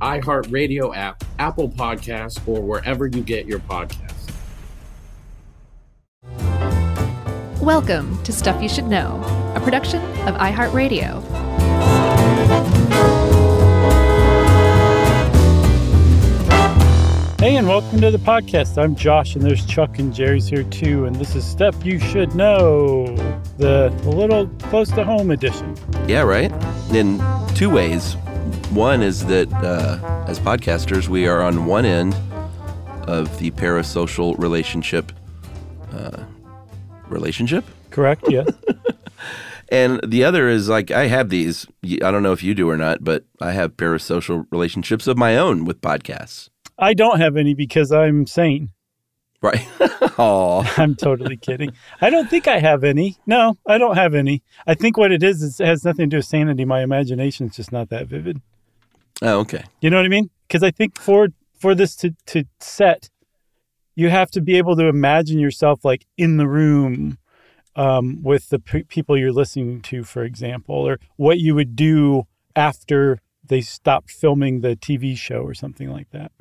iHeartRadio app, Apple Podcasts, or wherever you get your podcasts. Welcome to Stuff You Should Know, a production of iHeartRadio. Hey, and welcome to the podcast. I'm Josh, and there's Chuck and Jerry's here too. And this is Stuff You Should Know, the little close to home edition. Yeah, right? In two ways. One is that uh, as podcasters, we are on one end of the parasocial relationship. Uh, relationship? Correct, yes. and the other is like, I have these. I don't know if you do or not, but I have parasocial relationships of my own with podcasts. I don't have any because I'm sane. Right. Oh, I'm totally kidding. I don't think I have any. No, I don't have any. I think what it is is it has nothing to do with sanity. My imagination's just not that vivid. Oh, okay. You know what I mean? Because I think for for this to to set, you have to be able to imagine yourself like in the room um, with the p- people you're listening to, for example, or what you would do after they stopped filming the TV show or something like that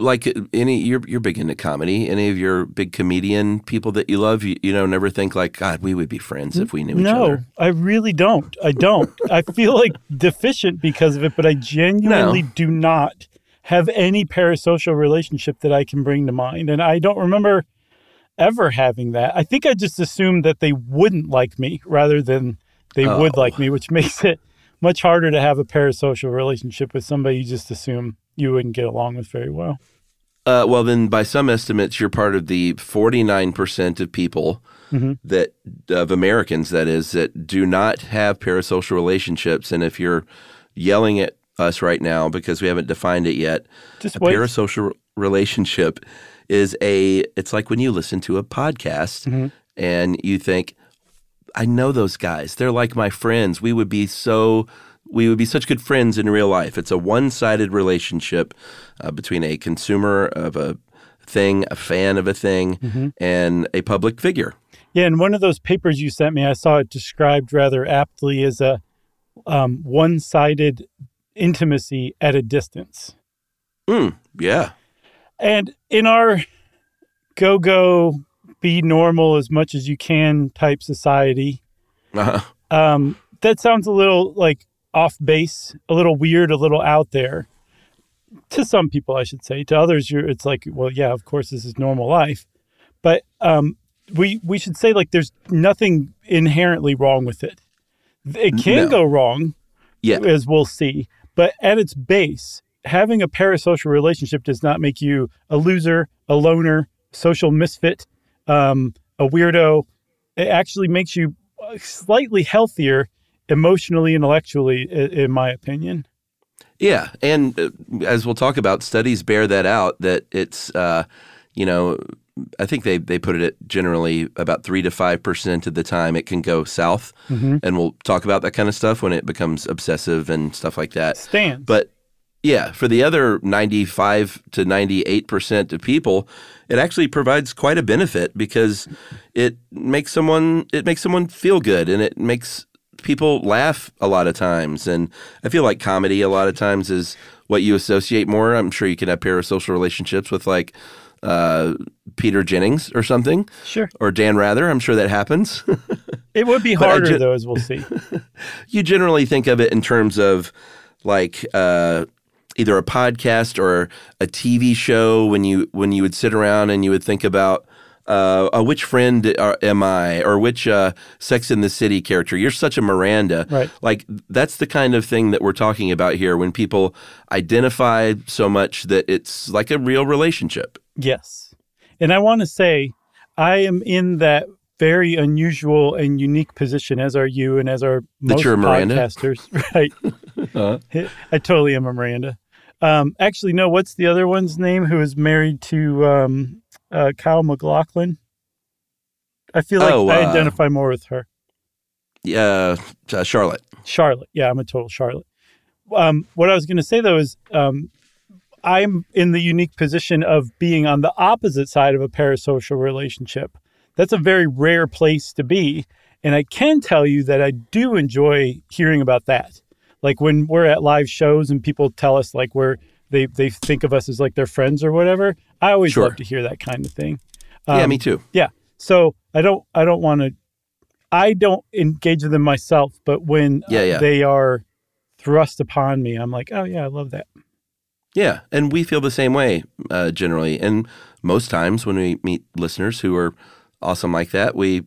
like uh, any you're you're big into comedy. Any of your big comedian people that you love, you, you know, never think like God, we would be friends if we knew each other. No, I really don't. I don't. I feel like deficient because of it, but I genuinely No. do not have any parasocial relationship that I can bring to mind, and I don't remember ever having that. I think I just assumed that they wouldn't like me rather than they oh. would Oh. like me, which makes it much harder to have a parasocial relationship with somebody you just assume you wouldn't get along with very well. Uh, well, then, by some estimates, you're part of the 49% of people Mhm. that of Americans, that is, that do not have parasocial relationships. And if you're yelling at us right now because we haven't defined it yet, Just a wait. parasocial relationship is a. It's like when you listen to a podcast Mm-hmm. and you think, I know those guys. They're like my friends. We would be so we would be such good friends in real life. It's a one-sided relationship uh, between a consumer of a thing, a fan of a thing, Mm-hmm. and a public figure. Yeah, in one of those papers you sent me, I saw it described rather aptly as a um, one-sided intimacy at a distance. Mm, yeah. And in our go-go, be normal as much as you can type society, Uh-huh. um, that sounds a little like off base, a little weird, a little out there. To some people, I should say. To others, you're, it's like, well, yeah, of course, this is normal life. But um, we we should say like there's nothing inherently wrong with it. It can No. go wrong, Yeah. as we'll see. But at its base, having a parasocial relationship does not make you a loser, a loner, social misfit, um, a weirdo. It actually makes you slightly healthier emotionally, intellectually, in my opinion. Yeah, and uh, as we'll talk about, studies bear that out. That it's, uh, you know, I think they they put it at generally about three to five percent of the time it can go south, and we'll talk about that kind of stuff when it becomes obsessive and stuff like that. Stands. But yeah, for the other ninety-five to ninety-eight percent of people, it actually provides quite a benefit because it makes someone it makes someone feel good and it makes people laugh a lot of times. And I feel like comedy a lot of times is what you associate more. I'm sure you can have parasocial relationships with like uh, Peter Jennings or something, Sure. or Dan Rather. I'm sure that happens. It would be harder, ju- though, as we'll see. you generally think of it in terms of like uh, either a podcast or a TV show when you when you would sit around and you would think about uh, uh, which friend are, am I or which uh, Sex in the City character. You're such a Miranda. Right. Like that's the kind of thing that we're talking about here when people identify so much that it's like a real relationship. Yes. And I want to say, I am in that very unusual and unique position, as are you and as are most you're a Miranda? podcasters. Right. Uh, I totally am a Miranda. Um, actually, no, what's the other one's name who is married to um, uh, Kyle MacLachlan? I feel like Oh, I uh, identify more with her. yeah, uh, Charlotte. Charlotte. Yeah, I'm a total Charlotte. Um, what I was going to say though is um, I'm in the unique position of being on the opposite side of a parasocial relationship. That's a very rare place to be. And I can tell you that I do enjoy hearing about that. Like when we're at live shows and people tell us like we're they they think of us as like their friends or whatever. I always Sure. love to hear that kind of thing. yeah, Um, me too. yeah. So I don't I don't want to I don't engage with them myself, but when uh, Yeah, yeah. they are thrust upon me, I'm like, oh yeah, I love that. Yeah, and we feel the same way uh, generally. And most times when we meet listeners who are awesome like that, we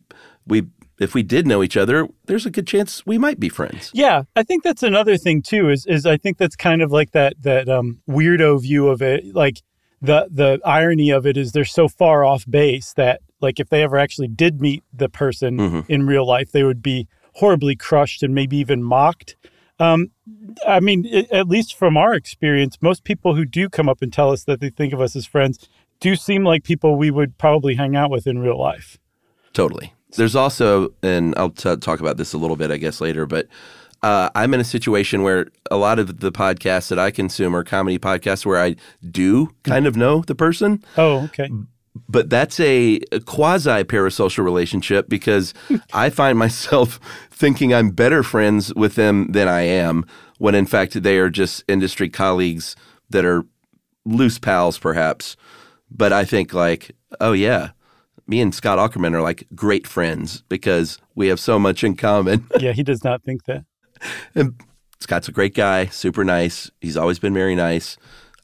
we if we did know each other, there's a good chance we might be friends. Yeah, I think that's another thing too. Is is I think that's kind of like that that um, weirdo view of it. Like the the irony of it is they're so far off base that like if they ever actually did meet the person Mhm. in real life, they would be horribly crushed and maybe even mocked. Um, I mean, i at least from our experience, most people who do come up and tell us that they think of us as friends do seem like people we would probably hang out with in real life. Totally. There's also, and I'll t- talk about this a little bit, I guess, later, but uh, I'm in a situation where a lot of the podcasts that I consume are comedy podcasts where I do kind of know the person, Oh, okay. but that's a, quasi parasocial relationship because I find myself thinking I'm better friends with them than I am, when in fact they are just industry colleagues that are loose pals, perhaps. But I think, like, oh, yeah, me and Scott Aukerman are like great friends because we have so much in common. Yeah, he does not think that. And Scott's a great guy, super nice. He's always been very nice.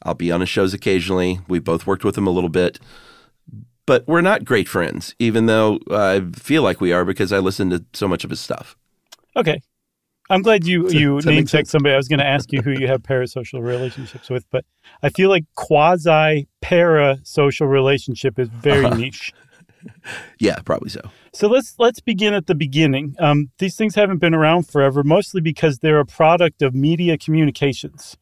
I'll be on his shows occasionally. We both worked with him a little bit. But we're not great friends, even though I feel like we are because I listen to so much of his stuff. Okay. I'm glad you you name checked somebody. I was going to ask you who you have parasocial relationships with, but I feel like quasi parasocial relationship is very Uh-huh. niche. Yeah, probably so. So let's let's begin at the beginning. Um, these things haven't been around forever, mostly because they're a product of media communications.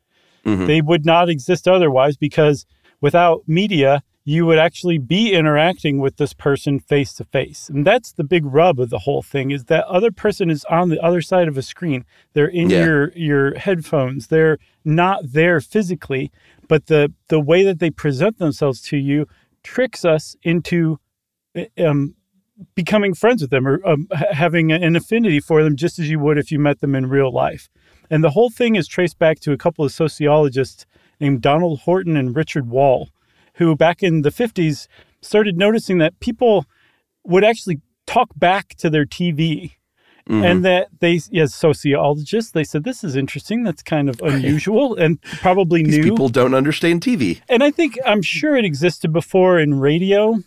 Mhm. They would not exist otherwise because without media, you would actually be interacting with this person face to face. And that's the big rub of the whole thing is that other person is on the other side of a screen. They're in Yeah. your your headphones. They're not there physically, but the the way that they present themselves to you tricks us into um, becoming friends with them or um, having an affinity for them just as you would if you met them in real life. And the whole thing is traced back to a couple of sociologists named Donald Horton and Richard Wohl, who back in the 50s started noticing that people would actually talk back to their TV. Mhm. And that they, as sociologists, they said, This is interesting. That's kind of unusual and probably These new. people don't understand TV. And I think I'm sure it existed before in radio,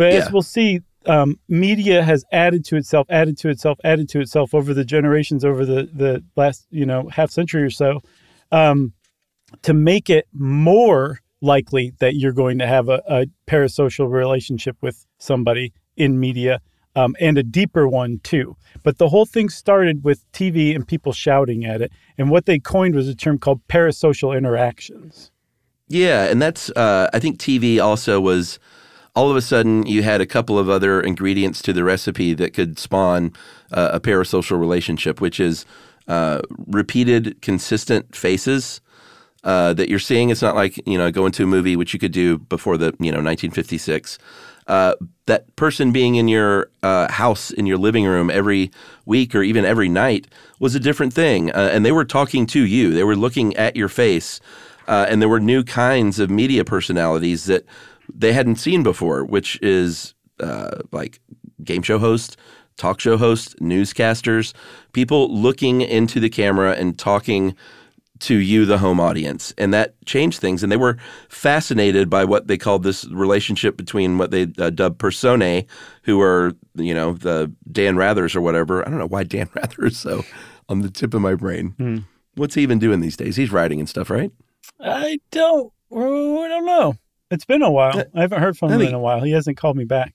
but Yeah. as we'll see, um, media has added to itself, added to itself, added to itself over the generations, over the the last you know half century or so, um, to make it more likely that you're going to have a, a parasocial relationship with somebody in media. Um, and a deeper one too. But the whole thing started with TV and people shouting at it. And what they coined was a term called parasocial interactions. Yeah, and that's uh, I think TV also was all of a sudden you had a couple of other ingredients to the recipe that could spawn uh, a parasocial relationship, which is uh, repeated, consistent faces uh, that you're seeing. It's not like you know going to a movie, which you could do before the you know 1956. Uh, that person being in your uh, house in your living room every week or even every night was a different thing, uh, and they were talking to you. They were looking at your face, uh, and there were new kinds of media personalities that they hadn't seen before, which is uh, like game show hosts, talk show hosts, newscasters, people looking into the camera and talking to you, the home audience, and that changed things. And they were fascinated by what they called this relationship between what they uh, dubbed personae, who are you know the Dan Rathers or whatever. I don't know why Dan Rather is so on the tip of my brain. Hmm. What's he even doing these days? He's writing and stuff, right? I don't. I don't know. It's been a while. I haven't heard from him in a while. He hasn't called me back.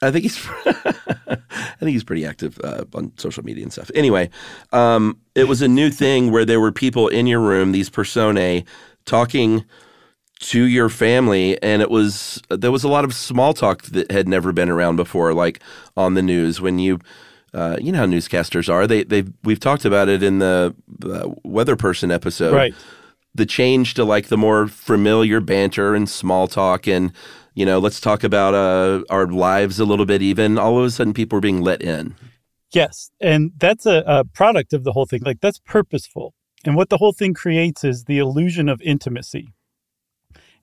I think he's I think he's pretty active uh, on social media and stuff. Anyway, um, it was a new thing where there were people in your room, these personae, talking to your family, and it was there was a lot of small talk that had never been around before, like on the news when you. Uh, you know how newscasters are. They they we've talked about it in the uh, weather person episode. Right. The change to like the more familiar banter and small talk and you know let's talk about uh, our lives a little bit. Even all of a sudden, people were being let in. Yes, and that's a, a product of the whole thing. Like that's purposeful, and what the whole thing creates is the illusion of intimacy,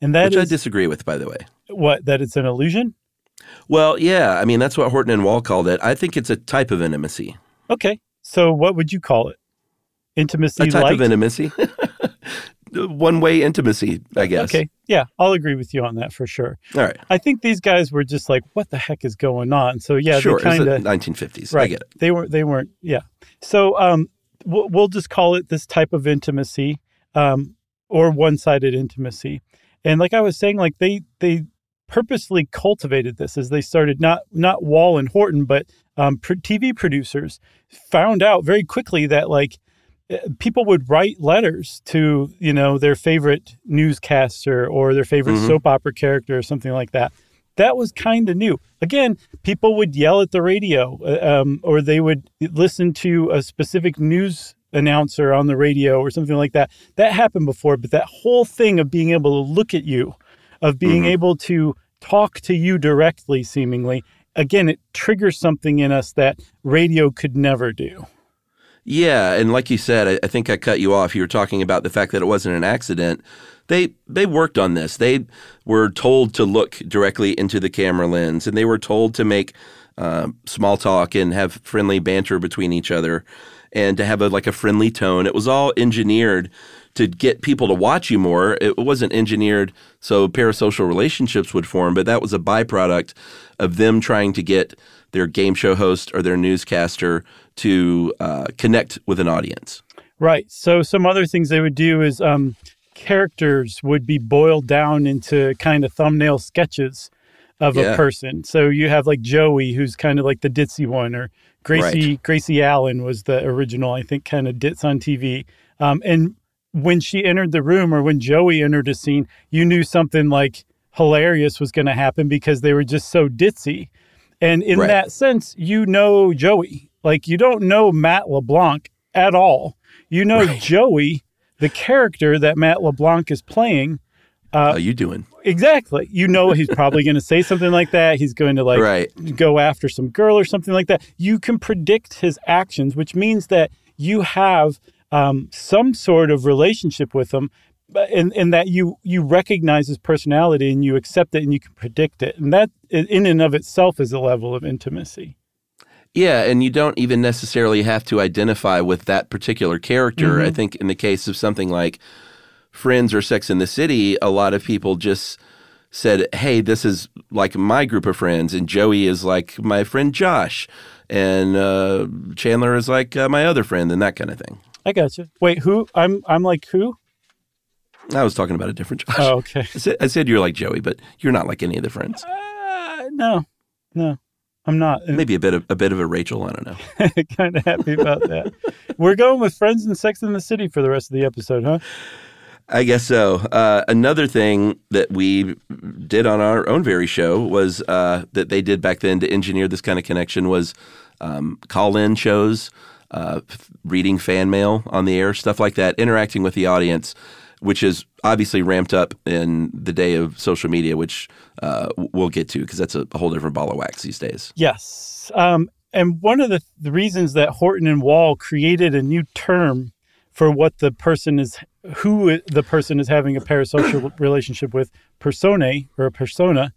and that which I disagree with, by the way. what that it's an illusion. Well, yeah, I mean that's what Horton and Wohl called it. I think it's a type of intimacy. Okay, so what would you call it? Intimacy, A type light? of intimacy. One way intimacy, I guess. Okay, yeah, I'll agree with you on that for sure. All right. I think these guys were just like, "What the heck is going on?" So yeah, sure. kind of the 1950s. I right. get it. They weren't. They weren't. Yeah. So um, we'll, we'll just call it this type of intimacy, um, or one-sided intimacy. And like I was saying, like they they purposely cultivated this as they started. Not not Wohl and Horton, but um, pr- TV producers found out very quickly that like people would write letters to you know their favorite newscaster or their favorite Mhm. soap opera character or something like that that was kind of new again people would yell at the radio uh, um, or they would listen to a specific news announcer on the radio or something like that that happened before but that whole thing of being able to look at you of being Mhm. able to talk to you directly seemingly again it triggers something in us that radio could never do Yeah, and like you said, I, I think I cut you off. You were talking about the fact that it wasn't an accident. They they worked on this. They were told to look directly into the camera lens, and they were told to make uh, small talk and have friendly banter between each other, and to have a like a friendly tone. It was all engineered to get people to watch you more. It wasn't engineered so parasocial relationships would form, but that was a byproduct of them trying to get their game show host or their newscaster to uh, connect with an audience. Right. So some other things they would do is um, characters would be boiled down into kind of thumbnail sketches of Yeah. a person. So you have like Joey, who's kind of like the ditzy one, or Gracie Gracie Allen was the original, I think, kind of ditz on TV. Um, and when she entered the room, or when Joey entered a scene, you knew something like hilarious was going to happen because they were just so ditzy. And in Right. that sense, you know Joey. Like you don't know Matt LeBlanc at all. You know Right. Joey, the character that Matt LeBlanc is playing. How you doing? Exactly. You know he's probably going to say something like that. He's going to like Right. go after some girl or something like that. You can predict his actions, which means that you have um, some sort of relationship with him, and in, in that you you recognize his personality and you accept it and you can predict it, and that in and of itself is a level of intimacy. Yeah, and you don't even necessarily have to identify with that particular character. I think in the case of something like Friends or Sex in the City, a lot of people just said, "Hey, this is like my group of friends," and Joey is like my friend Josh, and uh, Chandler is like uh, my other friend, and that kind of thing. I got you. Wait, who? I'm I'm like who? I was talking about a different Josh. Oh, okay. I said, I said you're like Joey, but you're not like any of the friends. Uh, no, no, I'm not. Maybe a bit of a bit of a Rachel. I don't know. kind of happy about that. We're going with Friends and Sex in the City for the rest of the episode, huh? I guess so. Uh, another thing that we did on our own very show was uh, that they did back then to engineer this kind of connection was um, call-in shows, uh, reading fan mail on the air, stuff like that, interacting with the audience, which is obviously ramped up in the day of social media, which uh, we'll get to because that's a, a whole different ball of wax these days. Yes. Um, and one of the, the reasons that Horton and Wohl created a new term for what the person is, who the person is having a parasocial relationship with, personae or a persona,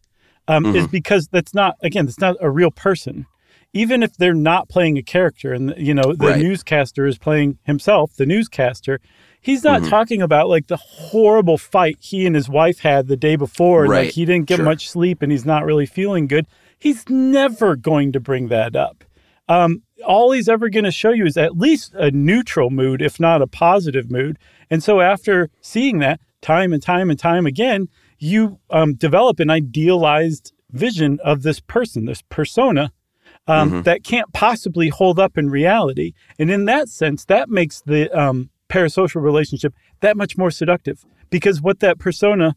um, is because that's not, again, that's not a real person. Even if they're not playing a character and, you know, the Right. newscaster is playing himself, the newscaster, He's not Mm-hmm. talking about like the horrible fight he and his wife had the day before. and, Right. Like he didn't get Sure. much sleep and he's not really feeling good. He's never going to bring that up. Um, all he's ever going to show you is at least a neutral mood, if not a positive mood. And so after seeing that time and time and time again, you um, develop an idealized vision of this person, this persona um, that can't possibly hold up in reality. And in that sense, that makes the um, parasocial relationship that much more seductive because what that persona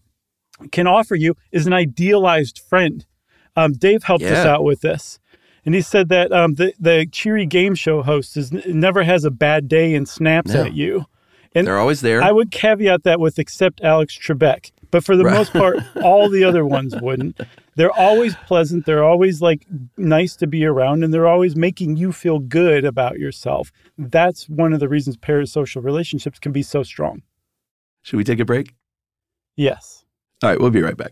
can offer you is an idealized friend. Um, Dave helped us out with this. And he said that um, the, the cheery game show host is, never has a bad day and snaps No. at you. And They're always there. I would caveat that with except Alex Trebek, but for the Right. most part, all the other ones wouldn't. They're always pleasant. They're always like nice to be around, and they're always making you feel good about yourself. That's one of the reasons parasocial relationships can be so strong. Should we take a break? Yes. All right, we'll be right back.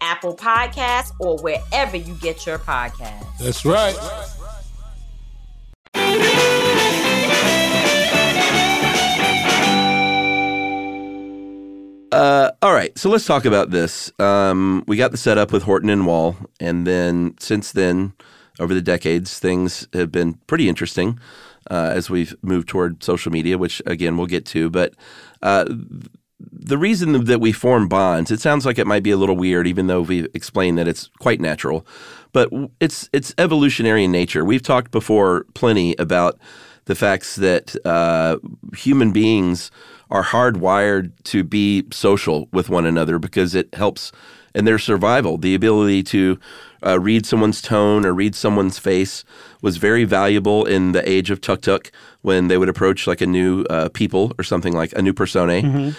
Apple Podcasts, or wherever you get your podcasts. That's right. Uh, all right, so let's talk about this. Um, we got the setup with Horton and Wohl, and then since then, over the decades, things have been pretty interesting uh, as we've moved toward social media, which again we'll get to. But uh, the reason that we form bonds, it sounds like it might be a little weird, even though we've explained that it's quite natural. But it's it's evolutionary in nature. We've talked before plenty about the facts that uh, human beings are hardwired to be social with one another because it helps in their survival. The ability to uh, read someone's tone or read someone's face was very valuable in the age of tuk tuk when they would approach like a new uh, people or something like a new persona.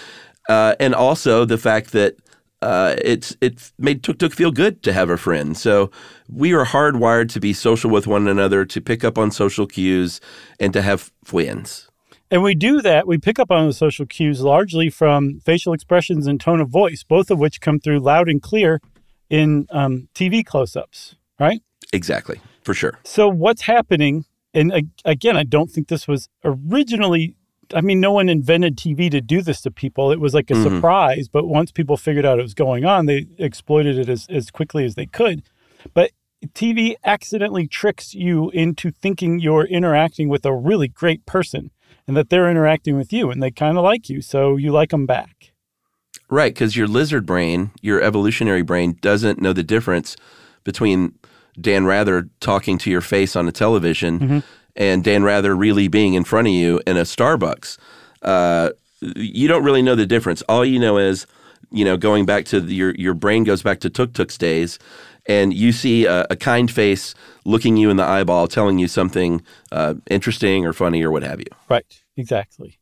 Uh, and also the fact that uh, it's it made Tuk Tuk feel good to have a friend. So we are hardwired to be social with one another, to pick up on social cues, and to have friends. And we do that, we pick up on the social cues largely from facial expressions and tone of voice, both of which come through loud and clear in um, TV close ups, right? Exactly, for sure. So, what's happening? And again, I don't think this was originally I mean, no one invented TV to do this to people. It was like a Mhm. surprise, but once people figured out it was going on, they exploited it as, as quickly as they could. But TV accidentally tricks you into thinking you're interacting with a really great person and that they're interacting with you and they kind of like you. So you like them back. Right, because your lizard brain, your evolutionary brain, doesn't know the difference between Dan Rather talking to your face on a television Mhm. And Dan Rather really being in front of you in a Starbucks. Uh, you don't really know the difference. All you know is, you know, going back to the, your your brain goes back to Tuk Tuk's days, and you see a, a kind face looking you in the eyeball, telling you something uh, interesting or funny or what have you. Right. Exactly.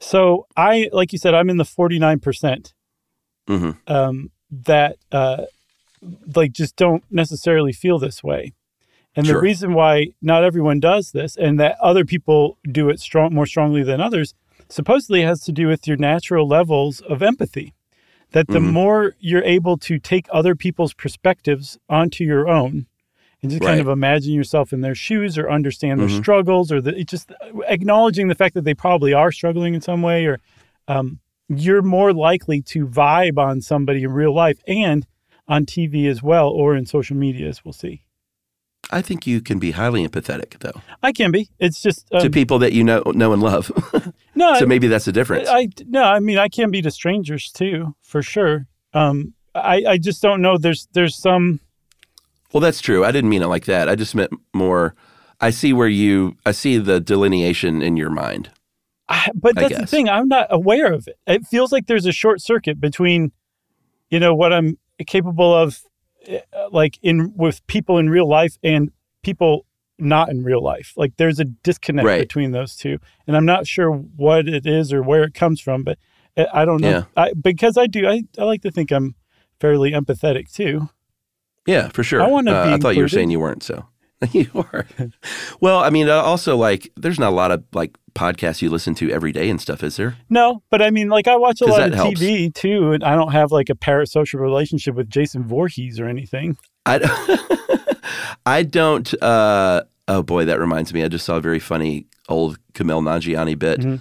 So I, like you said, I'm in the 49%. percent hmm um, that uh, like just don't necessarily feel this way. And the reason why not everyone does this and that other people do it strong more strongly than others supposedly has to do with your natural levels of empathy. That the Mhm. more you're able to take other people's perspectives onto your own and just kind of imagine yourself in their shoes or understand their Mhm. struggles or the, it just acknowledging the fact that they probably are struggling in some way or um, you're more likely to vibe on somebody in real life and on TV as well or in social media as we'll see. I think you can be highly empathetic though I can be. It's just to um, people that you know know and love. no. so maybe that's the difference. I no. I mean, I can be to strangers too, for sure. Um, I I just don't know. There's there's some. Well, that's true. I didn't mean it like that. I just meant more. I see where you. I see the delineation in your mind. I, but I that's the thing. I'm not aware of it. It feels like there's a short circuit between, you know, what I'm capable of, like in with people in real life and people not in real life. Like there's a disconnect Right. between those two, and I'm not sure what it is or where it comes from. But eh, I don't know. Yeah. I, because I do. I, I like to think I'm fairly empathetic too. Yeah, for sure. I wanna Uh, I thought you were saying you weren't. So you are. well, I mean, uh, also like, there's not a lot of like podcasts you listen to every day and stuff, is there? No, but I mean, like I watch a lot of helps. TV too, and I don't have like a parasocial relationship with Jason Voorhees or anything. I I don't. Uh, oh boy, that reminds me. I just saw a very funny old Kumail Nanjiani bit Mhm.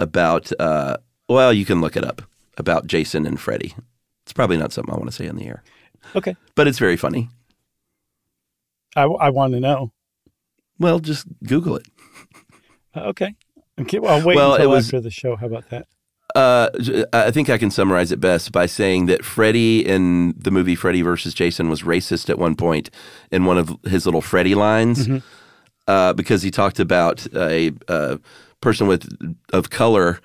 about. Uh, well, you can look it up about Jason and Freddy. It's probably not something I want to say on the air, Okay, but it's very funny. I, I want to know. Well, just Google it. Okay, okay. Well, I'll wait Well, until was- after the show. How about that? Uh, I think I can summarize it best by saying that Freddy in the movie Freddy versus Jason was racist at one point in one of his little Freddy lines Mhm. uh, because he talked about a, uh person with of color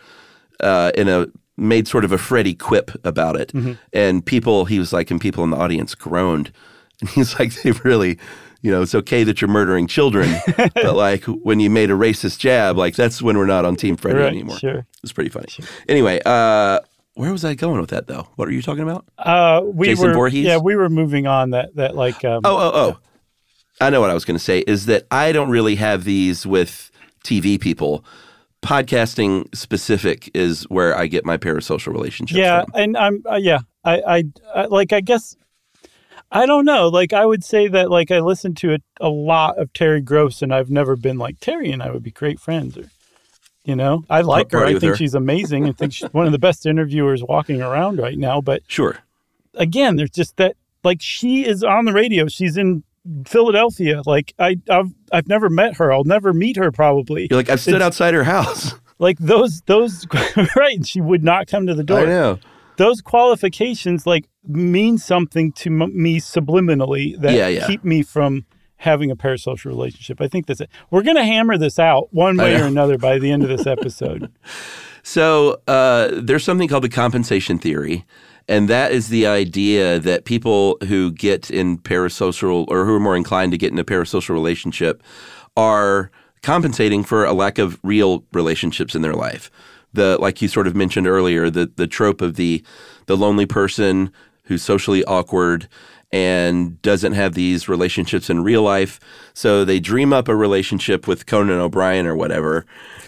uh, in a made sort of a Freddy quip about it, Mhm. and people he was like, and people in the audience groaned, and he's like, they really. You know, it's okay that you're murdering children, but like when you made a racist jab, like that's when we're not on Team Freddy right, anymore. sure. It's pretty funny. Anyway, uh, where was I going with that though? What are you talking about? Uh, we Jason were Voorhees? yeah, we were moving on. That that like um, Oh, oh, oh. I know what I was going to say is that I don't really have these with TV people. Podcasting specific is where I get my parasocial relationships yeah, from. and I'm uh, yeah, I, I I like I guess I don't know. Like I would say that like I listen to a, a lot of Terry Gross, and I've never been like Terry and I would be great friends or. You know, I like her. I think her. she's amazing and think she's one of the best interviewers walking around right now. But Sure. again, there's just that like she is on the radio. She's in Philadelphia. Like I, I've I've never met her. I'll never meet her probably. You're like I've stood It's- outside her house. Like those those right. and She would not come to the door. I know. Those qualifications like mean something to m- me subliminally that Yeah, yeah. keep me from having a parasocial relationship. I think that's it. We're gonna hammer this out one way or another by the end of this episode. So uh, there's something called the compensation theory, and that is the idea that people who get in parasocial or who are more inclined to get in a parasocial relationship are compensating for a lack of real relationships in their life. The like you sort of mentioned earlier, the the trope of the the lonely person who's socially awkward and doesn't have these relationships in real life. So they dream up a relationship with Conan O'Brien or whatever.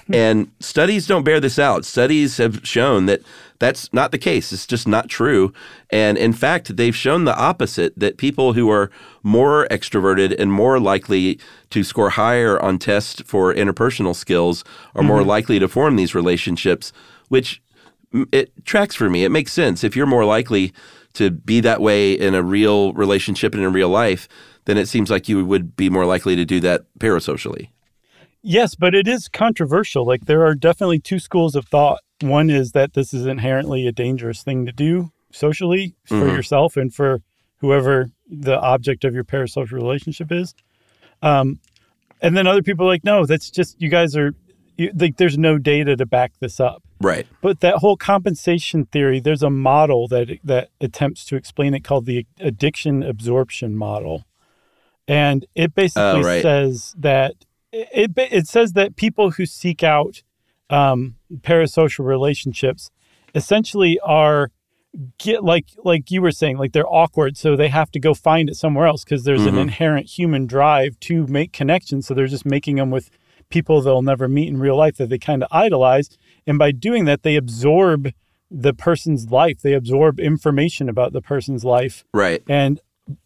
Hmm. and studies don't bear this out. Studies have shown that that's not the case. It's just not true. And in fact, they've shown the opposite that people who are more extroverted and more likely to score higher on tests for interpersonal skills are more Mhm. likely to form these relationships, which mm, it tracks for me. It makes sense. If you're more likely to be that way in a real relationship and in real life, then it seems like you would be more likely to do that parasocially. Yes, but it is controversial. Like there are definitely two schools of thought. One is that this is inherently a dangerous thing to do socially for Mhm. yourself and for whoever the object of your parasocial relationship is. Um, and then other people are like, no, that's just you guys are you, like, there's no data to back this up. Right. But that whole compensation theory, there's a model that that attempts to explain it called the addiction absorption model, and it basically Oh, right. says that it it it says that people who seek out um, parasocial relationships essentially are get like like you were saying like they're awkward so they have to go find it somewhere else because there's an Mhm. inherent human drive to make connections so they're just making them with people they'll never meet in real life that they kind of idolize and by doing that they absorb the person's life they absorb information about the person's life Right. and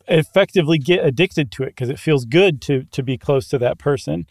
effectively get addicted to it because it feels good to to be close to that person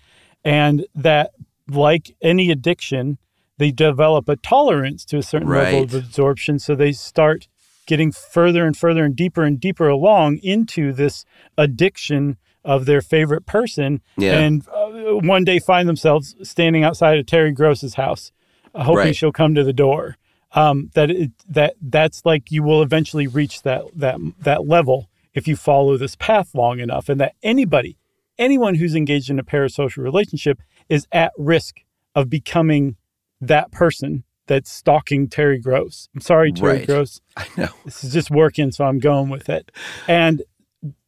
and that like any addiction they develop a tolerance to a certain level of absorption so they start getting further and further and deeper and deeper along into this addiction of their favorite person Yeah. and uh, one day find themselves standing outside of Terry Gross's house uh, hoping Right. she'll come to the door um, that it, that that's like you will eventually reach that that that level if you follow this path long enough and that anybody anyone who's engaged in a parasocial relationship is at risk of becoming that person that's stalking Terry Gross. I'm sorry, Terry Right. Gross. I know. This is just working, so I'm going with it. And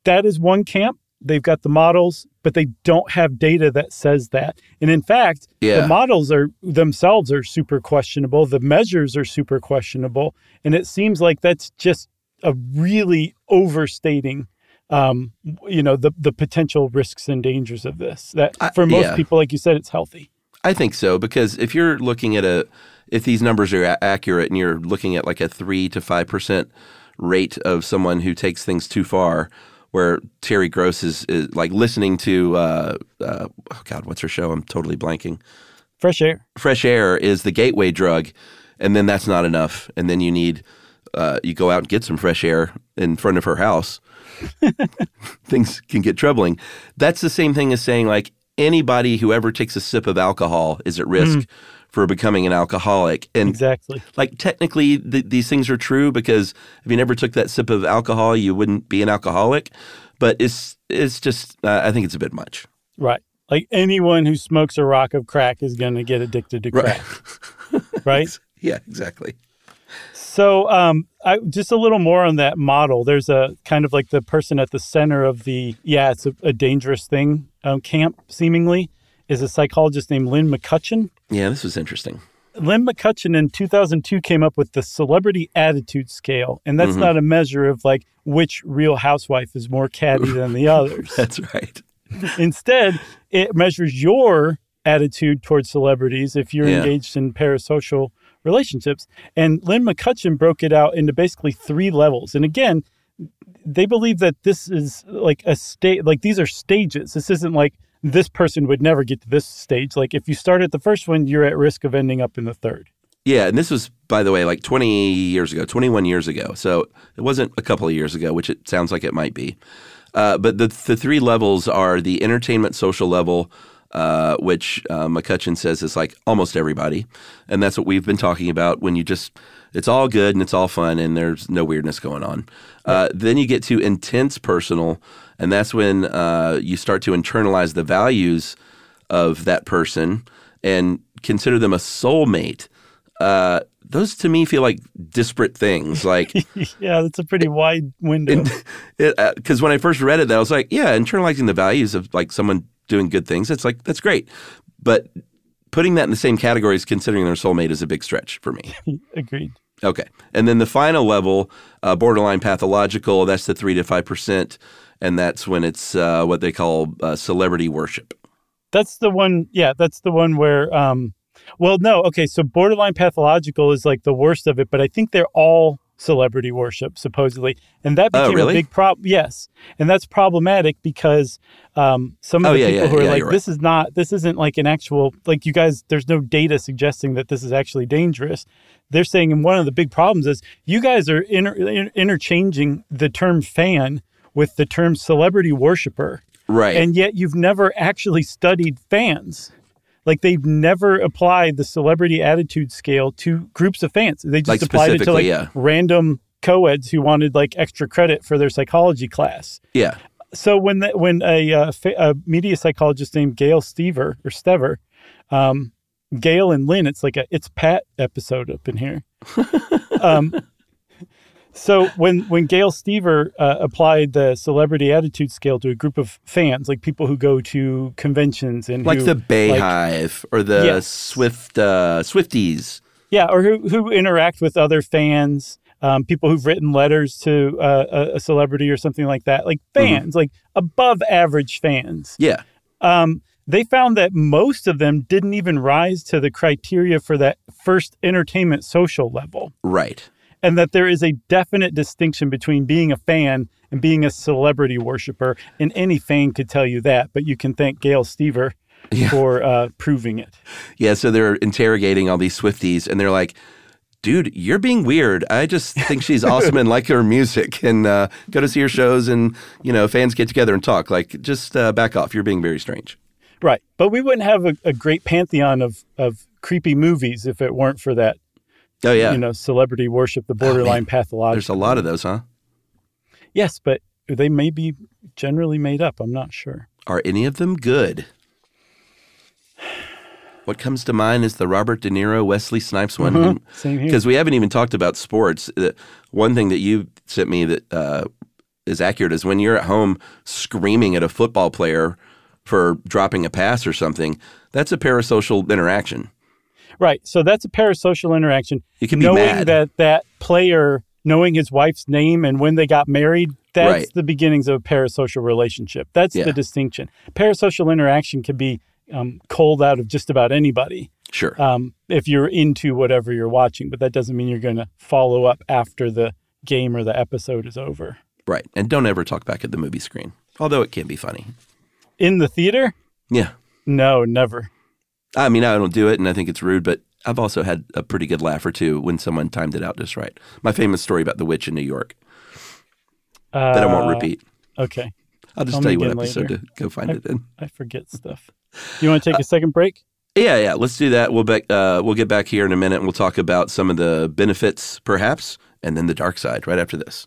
that is one camp. They've got the models, but they don't have data that says that. And in fact, Yeah. the models are themselves are super questionable. The measures are super questionable. And it seems like that's just a really overstating um, you know, the the potential risks and dangers of this. That for most yeah. people, like you said, it's healthy. I think so because if you're looking at a, if these numbers are a- accurate and you're looking at like a three to five percent rate of someone who takes things too far, where Terry Gross is, is like listening to, uh, uh, oh God, what's her show? I'm totally blanking. Fresh air. Fresh air is the gateway drug, and then that's not enough, and then you need, uh, you go out and get some fresh air in front of her house. things can get troubling. That's the same thing as saying like anybody who ever takes a sip of alcohol is at risk Mm. for becoming an alcoholic. And Exactly. like technically th- these things are true because if you never took that sip of alcohol, you wouldn't be an alcoholic. But it's it's just uh, I think it's a bit much. Right. Like anyone who smokes a rock of crack is going to get addicted to Right. crack. right? Yeah, exactly. So, um, I, just a little more on that model. There's a kind of like the person at the center of the, yeah, it's a, a dangerous thing um, camp, seemingly, is a psychologist named Lynn McCutcheon. Yeah, this was interesting. Lynn McCutcheon in 2002 came up with the celebrity attitude scale. And that's Mhm. not a measure of like which real housewife is more catty than the others. That's right. Instead, it measures your attitude towards celebrities if you're Yeah. engaged in parasocial relationships. And Lynn McCutcheon broke it out into basically three levels. And again, they believe that this is like a state, like these are stages. This isn't like this person would never get to this stage. Like if you start at the first one, you're at risk of ending up in the third. Yeah, and this was, by the way, like 20 years ago, 21 years ago. So it wasn't a couple of years ago, which it sounds like it might be. Uh, but the, the three levels are the entertainment social level, uh, which uh, McCutcheon says is like almost everybody. And that's what we've been talking about when you just, it's all good and it's all fun and there's no weirdness going on. Uh, then you get to intense personal, and that's when uh, you start to internalize the values of that person and consider them a soulmate. Uh, those to me feel like disparate things. Like, yeah, that's a pretty wide window. because when I first read it, I was like, yeah, internalizing the values of like someone doing good things. It's like that's great, but putting that in the same category as considering their soulmate is a big stretch for me. Agreed. Okay. And then the final level, uh, borderline pathological, that's the 3 to 5%. And that's when it's uh, what they call uh, celebrity worship. That's the one. Yeah, that's the one where. Um, well, no. Okay, so borderline pathological is like the worst of it, but I think they're all celebrity worship supposedly, and that Oh, became really? a big problem. Yes, and that's problematic because um, some of Oh, the yeah, people yeah, who are yeah, like, you're right. "This is not. This isn't like an actual like you guys. There's no data suggesting that this is actually dangerous." They're saying, and one of the big problems is you guys are inter- in- interchanging the term fan with the term celebrity worshiper. Right. And yet you've never actually studied fans. Like they've never applied the celebrity attitude scale to groups of fans. They just Like applied it to like yeah. random co-eds who wanted like extra credit for their psychology class. yeah. So when the, when a, uh, a media psychologist named Gayle Stever or Stever, um, Gail and Lynn, it's like a it's Pat episode up in here. um, so when when Gayle Stever uh, applied the celebrity attitude scale to a group of fans, like people who go to conventions and Like who, the like- BeyHive or the Yes. Swift uh, Swifties. yeah, or who who interact with other fans, um, people who've written letters to uh, a, a celebrity or something like that, like fans, like above average fans. Yeah. Um, they found that most of them didn't even rise to the criteria for that first entertainment social level, Right. And that there is a definite distinction between being a fan and being a celebrity worshiper. And any fan could tell you that, but you can thank Gayle Stever for uh, proving it. Yeah, so they're interrogating all these Swifties, and they're like, "Dude, you're being weird. I just think she's awesome and like her music, and uh, go to see her shows, and you know, fans get together and talk. Like, just uh, back off. You're being very strange." Right. But we wouldn't have a, a great pantheon of, of creepy movies if it weren't for that, Oh yeah, you know, celebrity worship, the borderline pathological. there's a lot of those, huh? Yes, but they may be generally made up. I'm not sure. Are any of them good? What comes to mind is the Robert De Niro, Wesley Snipes one. Mhm. Same here. Because we haven't even talked about sports. The- One thing that you sent me that uh, is accurate is when you're at home screaming at a football player for dropping a pass or something, that's a parasocial interaction. Right. So that's a parasocial interaction. You can be knowing mad. that that player knowing his wife's name and when they got married, that's Right. the beginnings of a parasocial relationship. That's Yeah. the distinction. Parasocial interaction can be um, culled out of just about anybody Sure. um, if you're into whatever you're watching, but that doesn't mean you're going to follow up after the game or the episode is over. right. And don't ever talk back at the movie screen, although it can be funny. In the theater? Yeah. No, never. I mean, I don't do it, and I think it's rude, but I've also had a pretty good laugh or two when someone timed it out just right. My famous story about the witch in New York Uh, that I won't repeat. Okay. I'll just Tell tell you what episode later. to go find I, it in. I forget stuff. Do you want to take a second break? Yeah, yeah. Let's do that. We'll back. Uh, we'll get back here in a minute, and we'll talk about some of the benefits, perhaps, and then the dark side right after this.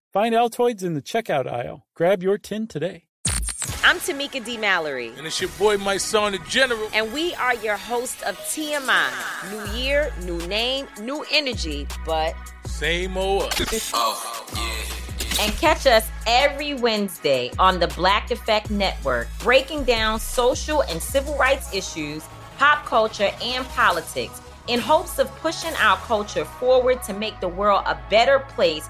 Find Altoids in the checkout aisle. Grab your tin today. I'm Tamika D. Mallory. And it's your boy, my son, the general. And we are your host of TMI. New year, new name, new energy, but. Same old us. And catch us every Wednesday on the Black Effect Network, breaking down social and civil rights issues, pop culture, and politics in hopes of pushing our culture forward to make the world a better place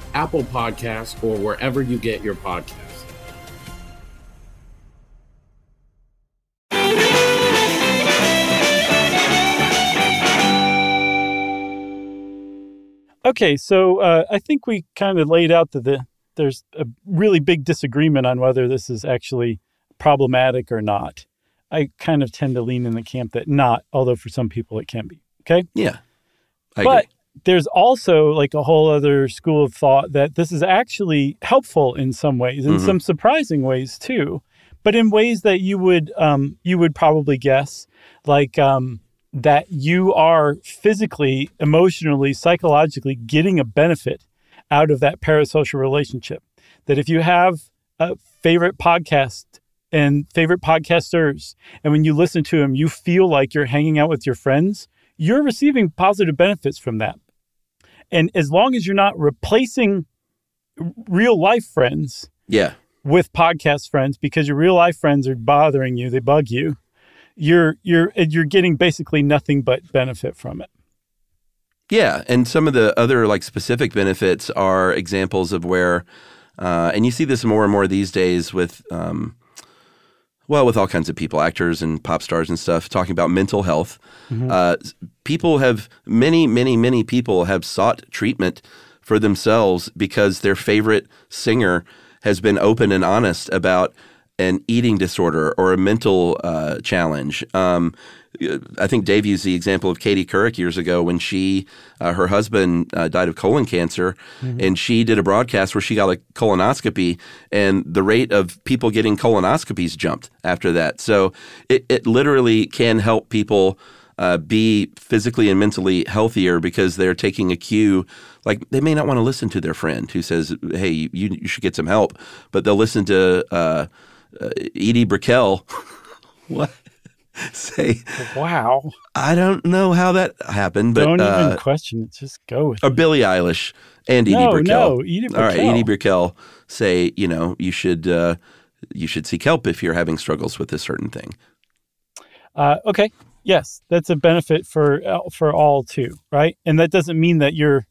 Apple Podcasts, or wherever you get your podcasts. Okay, so uh, I think we kind of laid out that the, there's a really big disagreement on whether this is actually problematic or not. I kind of tend to lean in the camp that not, although for some people it can be. Okay. Yeah. I but agree. There's also like a whole other school of thought that this is actually helpful in some ways, in Mhm. some surprising ways too, but in ways that you would um, you would probably guess, like um, that you are physically, emotionally, psychologically getting a benefit out of that parasocial relationship. That if you have a favorite podcast and favorite podcasters, and when you listen to them, you feel like you're hanging out with your friends, you're receiving positive benefits from that. And as long as you're not replacing real life friends Yeah. with podcast friends because your real life friends are bothering you, they bug you, you're you're you're getting basically nothing but benefit from it. Yeah, and some of the other like specific benefits are examples of where, uh, and you see this more and more these days with, um, well, with all kinds of people, actors and pop stars and stuff, talking about mental health. Uh, people have many, many, many people have sought treatment for themselves because their favorite singer has been open and honest about an eating disorder or a mental uh, challenge. Um, I think Dave used the example of Katie Couric years ago when she, uh, her husband uh, died of colon cancer, and she did a broadcast where she got a colonoscopy, and the rate of people getting colonoscopies jumped after that. So it, it literally can help people uh, be physically and mentally healthier because they're taking a cue. Like they may not want to listen to their friend who says, "Hey, you, you should get some help," but they'll listen to uh, uh, Edie Brickell. what? Say, Wow. I don't know how that happened, but Don't uh, even question it. Just go with or it. Billie Eilish and Edie No, Brickell. no, Edie All right, Edie Brickell say, you know, you should uh, you should seek help if you're having struggles with a certain thing. Uh, okay. Yes, that's a benefit for uh, for all too, right? And that doesn't mean that you're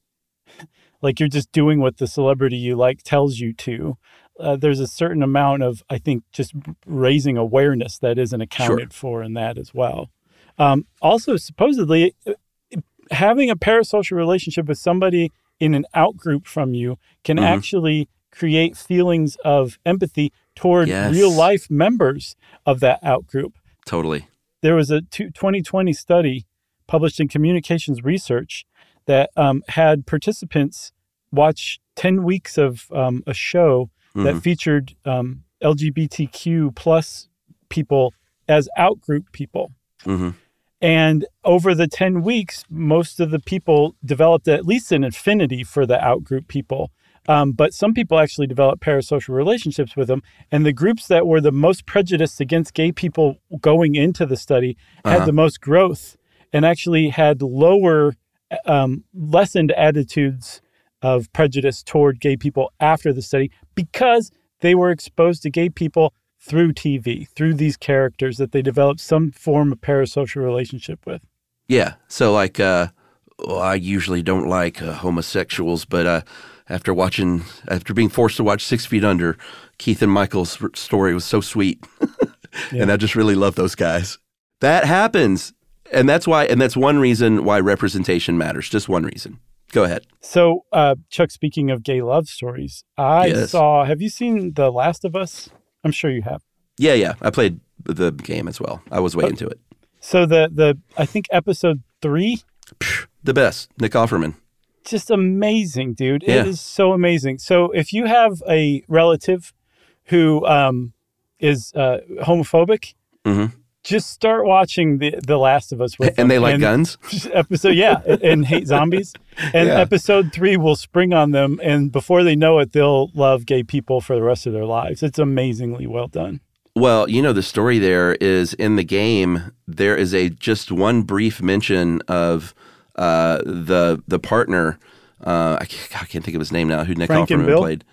like you're just doing what the celebrity you like tells you to. Uh, there's a certain amount of, I think, just raising awareness that isn't accounted for in that as well. Um, also, supposedly, uh, having a parasocial relationship with somebody in an out group from you can Mhm. actually create feelings of empathy toward Yes. real life members of that out group Totally. there was a 2020 study published in Communications Research that um, had participants watch 10 weeks of um, a show that Mhm. featured um, LGBTQ plus people as outgroup people. hmm And over the 10 weeks, most of the people developed at least an affinity for the outgroup people. Um, but some people actually developed parasocial relationships with them. And the groups that were the most prejudiced against gay people going into the study had Uh-huh. the most growth and actually had lower, um, lessened attitudes of prejudice toward gay people after the study because they were exposed to gay people through TV, through these characters that they developed some form of parasocial relationship with. Yeah. So like, uh, well, I usually don't like uh, homosexuals, but uh, after watching, after being forced to watch Six Feet Under, Keith and Michael's story was so sweet, and I just really love those guys. That happens, and that's why, and that's one reason why representation matters. Just one reason. Go ahead. So, uh, Chuck, speaking of gay love stories, I Yes. saw. Have you seen The Last of Us? I'm sure you have. Yeah, yeah. I played the game as well. I was way into it. So the the I think episode three. The best, Nick Offerman. just amazing, dude. Yeah. It is so amazing. So if you have a relative who um, is uh, homophobic, Mhm. Just start watching the The Last of Us with them. And they like guns? Episode, yeah, and hate zombies. And Yeah. episode three will spring on them, and before they know it, they'll love gay people for the rest of their lives. It's amazingly well done. Well, you know, the story there is in the game, there is a just one brief mention of uh, the the partner. Uh, I, can't, I can't think of his name now. Who Nick Frank and Offerman played?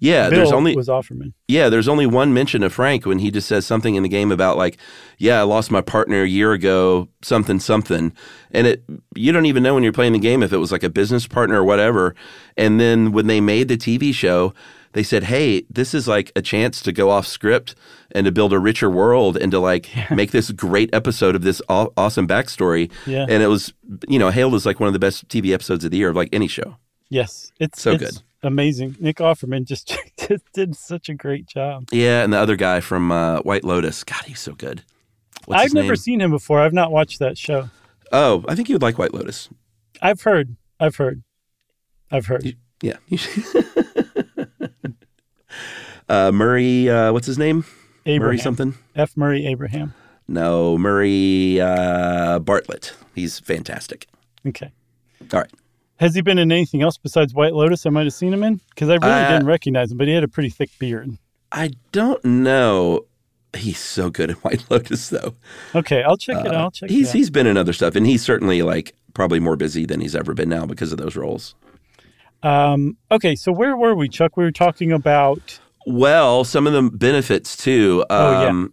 Yeah, Bill there's only was Offerman. yeah, there's only one mention of Frank when he just says something in the game about like, yeah, I lost my partner a year ago, something something, and it you don't even know when you're playing the game if it was like a business partner or whatever. And then when they made the TV show, they said, hey, this is like a chance to go off script and to build a richer world and to like make this great episode of this aw- awesome backstory. Yeah. And it was, you know, hailed as like one of the best TV episodes of the year of like any show. Yes, it's So it's good. Amazing. Nick Offerman just, just did such a great job. Yeah, and the other guy from uh, White Lotus, God, he's so good. What's I've never name? seen him before. I've not watched that show. Oh, I think you would like White Lotus. I've heard. I've heard. I've heard. Yeah. uh, Murray, uh, what's his name? Murray something? F. Murray Abraham. No, Murray uh, Bartlett. He's fantastic. Okay. All right. Has he been in anything else besides White Lotus? I might have seen him in because I really Uh, didn't recognize him, but he had a pretty thick beard. I don't know. He's so good at White Lotus, though. Okay, I'll check it Uh, out. I'll check he's it out. he's been in other stuff, and he's certainly like probably more busy than he's ever been now because of those roles. Um, okay, so where were we, Chuck? We were talking about. Well, some of the benefits too. Oh, yeah. Um,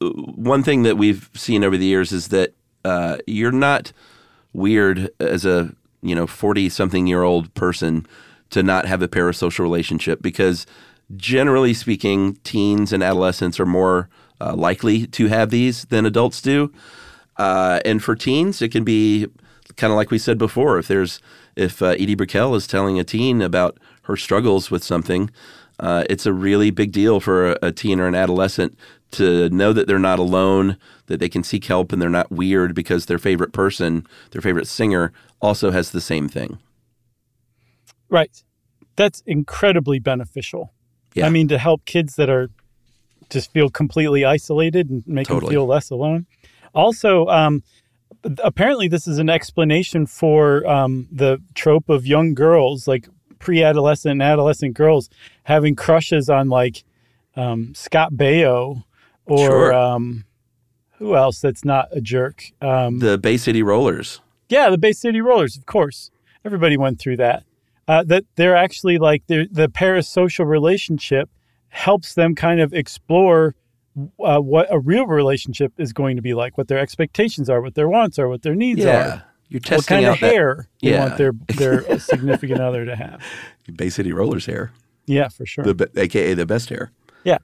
One thing that we've seen over the years is that uh, you're not weird as a you know forty something year old person to not have a parasocial relationship because generally speaking, teens and adolescents are more uh, likely to have these than adults do. Uh, and for teens, it can be kind of like we said before. If there's if uh, Edie Brickell is telling a teen about her struggles with something, uh, it's a really big deal for a, a teen or an adolescent to know that they're not alone, that they can seek help, and they're not weird because their favorite person, their favorite singer, also has the same thing. Right. That's incredibly beneficial. Yeah. I mean, to help kids that are just feel completely isolated and make Totally. them feel less alone. Also, um, apparently, this is an explanation for um, the trope of young girls, like pre-adolescent and adolescent girls, having crushes on like um, Scott Baio or Sure. um, who else that's not a jerk. Um, The Bay City Rollers. Yeah, the Bay City Rollers, of course. Everybody went through that. Uh, that they're actually like they're, the parasocial relationship helps them kind of explore uh, what a real relationship is going to be like, what their expectations are, what their wants are, what their needs Yeah. are. You're what testing kind of out that- hair they Yeah. want their their significant other to have. Bay City Rollers hair, Yeah, for sure. the, aka the best hair. yeah.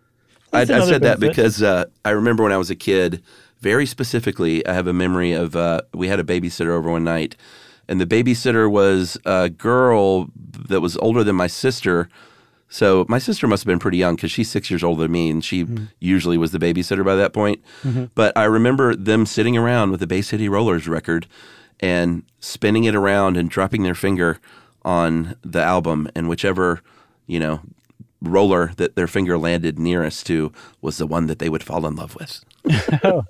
I, I said that because uh, I remember when I was a kid, very specifically, I have a memory of uh, we had a babysitter over one night, and the babysitter was a girl that was older than my sister. So my sister must have been pretty young because she's six years older than me, and she Mm-hmm. usually was the babysitter by that point. Mhm. But I remember them sitting around with the Bay City Rollers record and spinning it around and dropping their finger on the album, and whichever you know roller that their finger landed nearest to was the one that they would fall in love with.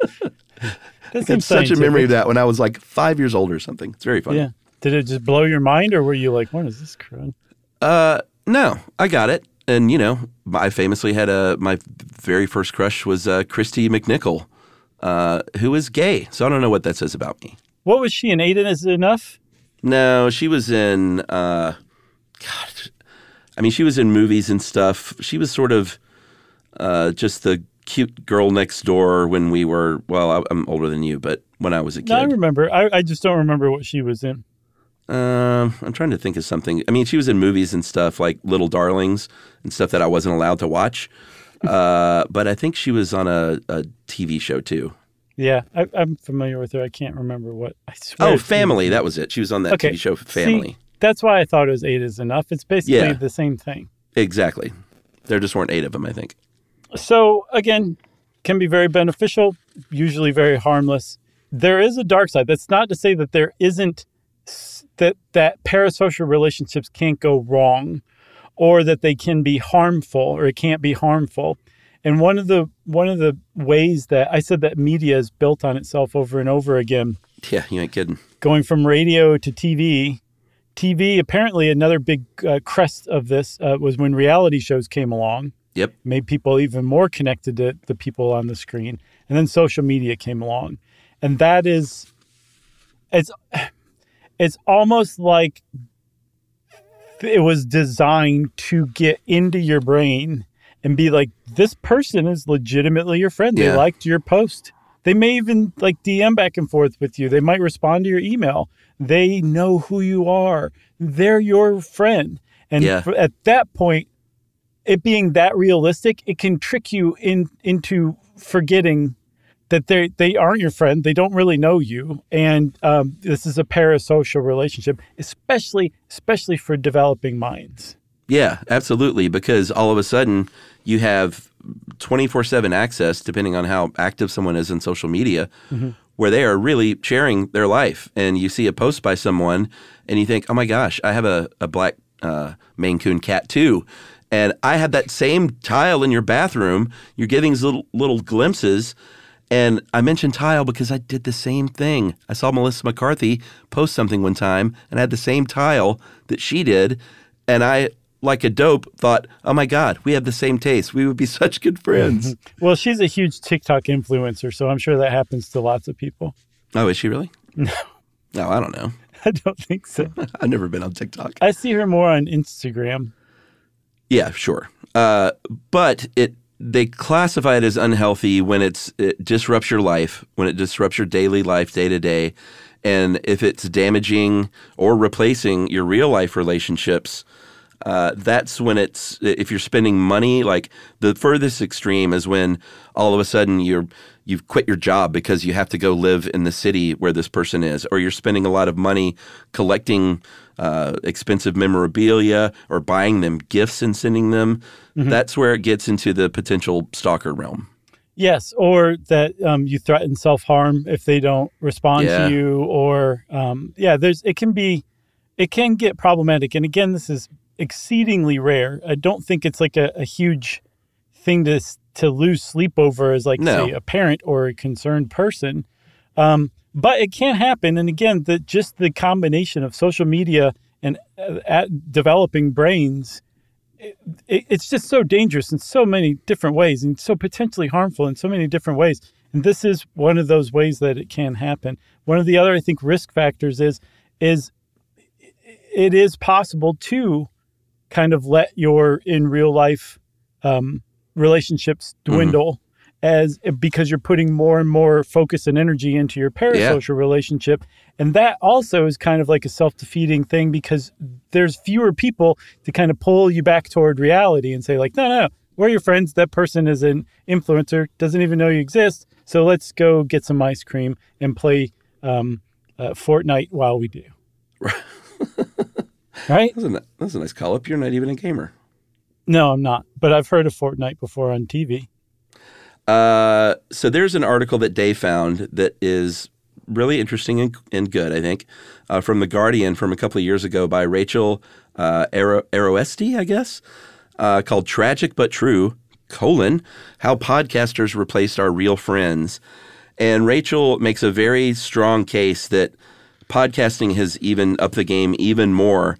That I seems such a memory of that when I was like five years old or something. It's very funny. Yeah. Did it just blow your mind, or were you like, "What is this crud?" Uh, no, I got it. And you know, I famously had a my very first crush was uh, Kristy McNichol, uh, who is gay. So I don't know what that says about me. What was she in? Eight is Enough. No, she was in. Uh, God, I mean, she was in movies and stuff. She was sort of uh, just the cute girl next door when we were. Well, I, I'm older than you, but when I was a kid. No, I remember. I, I just don't remember what she was in. Um, I'm trying to think of something. I mean, she was in movies and stuff like Little Darlings and stuff that I wasn't allowed to watch. Uh, but I think she was on a, a TV show too. Yeah, I, I'm familiar with her. I can't remember what. I swear Oh, Family. That was it. She was on that Okay, TV show see, Family. that's why I thought it was eight is enough. It's basically Yeah. the same thing. exactly. There just weren't eight of them, I think. So again, can be very beneficial, usually very harmless. There is a dark side. That's not to say that there isn't that that parasocial relationships can't go wrong or that they can be harmful or it can't be harmful. And one of the one of the ways that I said that media is built on itself over and over again, Yeah, you ain't kidding. going from radio to TV. TV apparently another big uh, crest of this uh, was when reality shows came along. Yep. Made people even more connected to the people on the screen, and then social media came along, and that is, it's, it's almost like it was designed to get into your brain and be like, this person is legitimately your friend. They Yeah. liked your post. They may even like DM back and forth with you. They might respond to your email. They know who you are. They're your friend. And Yeah. at that point, it being that realistic, it can trick you in into forgetting that they they aren't your friend. They don't really know you, and um, this is a parasocial relationship, especially especially for developing minds. Yeah, absolutely. Because all of a sudden you have 24 7 access, depending on how active someone is in social media, where they are really sharing their life. And you see a post by someone and you think, oh my gosh, I have a, a black uh, Maine Coon cat too. And I had that same tile in your bathroom. You're getting these little, little glimpses. And I mentioned tile because I did the same thing. I saw Melissa McCarthy post something one time and I had the same tile that she did. And I, like a dope, thought, oh my God, we have the same taste. We would be such good friends. Well, she's a huge TikTok influencer, so I'm sure that happens to lots of people. oh, is she really? No, No, I don't know. I don't think so. I've never been on TikTok. I see her more on Instagram. Yeah, sure. Uh, but it they classify it as unhealthy when it's it disrupts your life, when it disrupts your daily life, day to day, and if it's damaging or replacing your real life relationships. Uh, that's when it's if you're spending money like the furthest extreme is when all of a sudden you're you've quit your job because you have to go live in the city where this person is or you're spending a lot of money collecting uh, expensive memorabilia or buying them gifts and sending them Mhm. that's where it gets into the potential stalker realm Yes, or that um, you threaten self harm if they don't respond Yeah. to you, or um, yeah, there's it can be, it can get problematic. And again, this is exceedingly rare. I don't think it's like a, a huge thing to to lose sleep over as like No. say a parent or a concerned person. Um, but it can happen. And again, the just the combination of social media and uh, developing brains it, it's just so dangerous in so many different ways and so potentially harmful in so many different ways. And this is one of those ways that it can happen. One of the other, I think, risk factors is is it is possible to kind of let your in real life um, relationships dwindle as because you're putting more and more focus and energy into your parasocial relationship. And that also is kind of like a self-defeating thing because there's fewer people to kind of pull you back toward reality and say like no no we're your friends. That person is an influencer. Doesn't even know you exist. So let's go get some ice cream and play um, uh, fortnite while we do. Right? That's a, that's a nice call up you're not even a gamer no i'm not but i've heard of fortnite before on tv Uh, so there's an article that Dave found that is really interesting and, and good, I think, uh, from The Guardian from a couple of years ago by Rachel uh, Aro- Aroesti, I guess, uh, called Tragic But True, colon, How Podcasters Replaced Our Real Friends. And Rachel makes a very strong case that podcasting has even upped the game even more,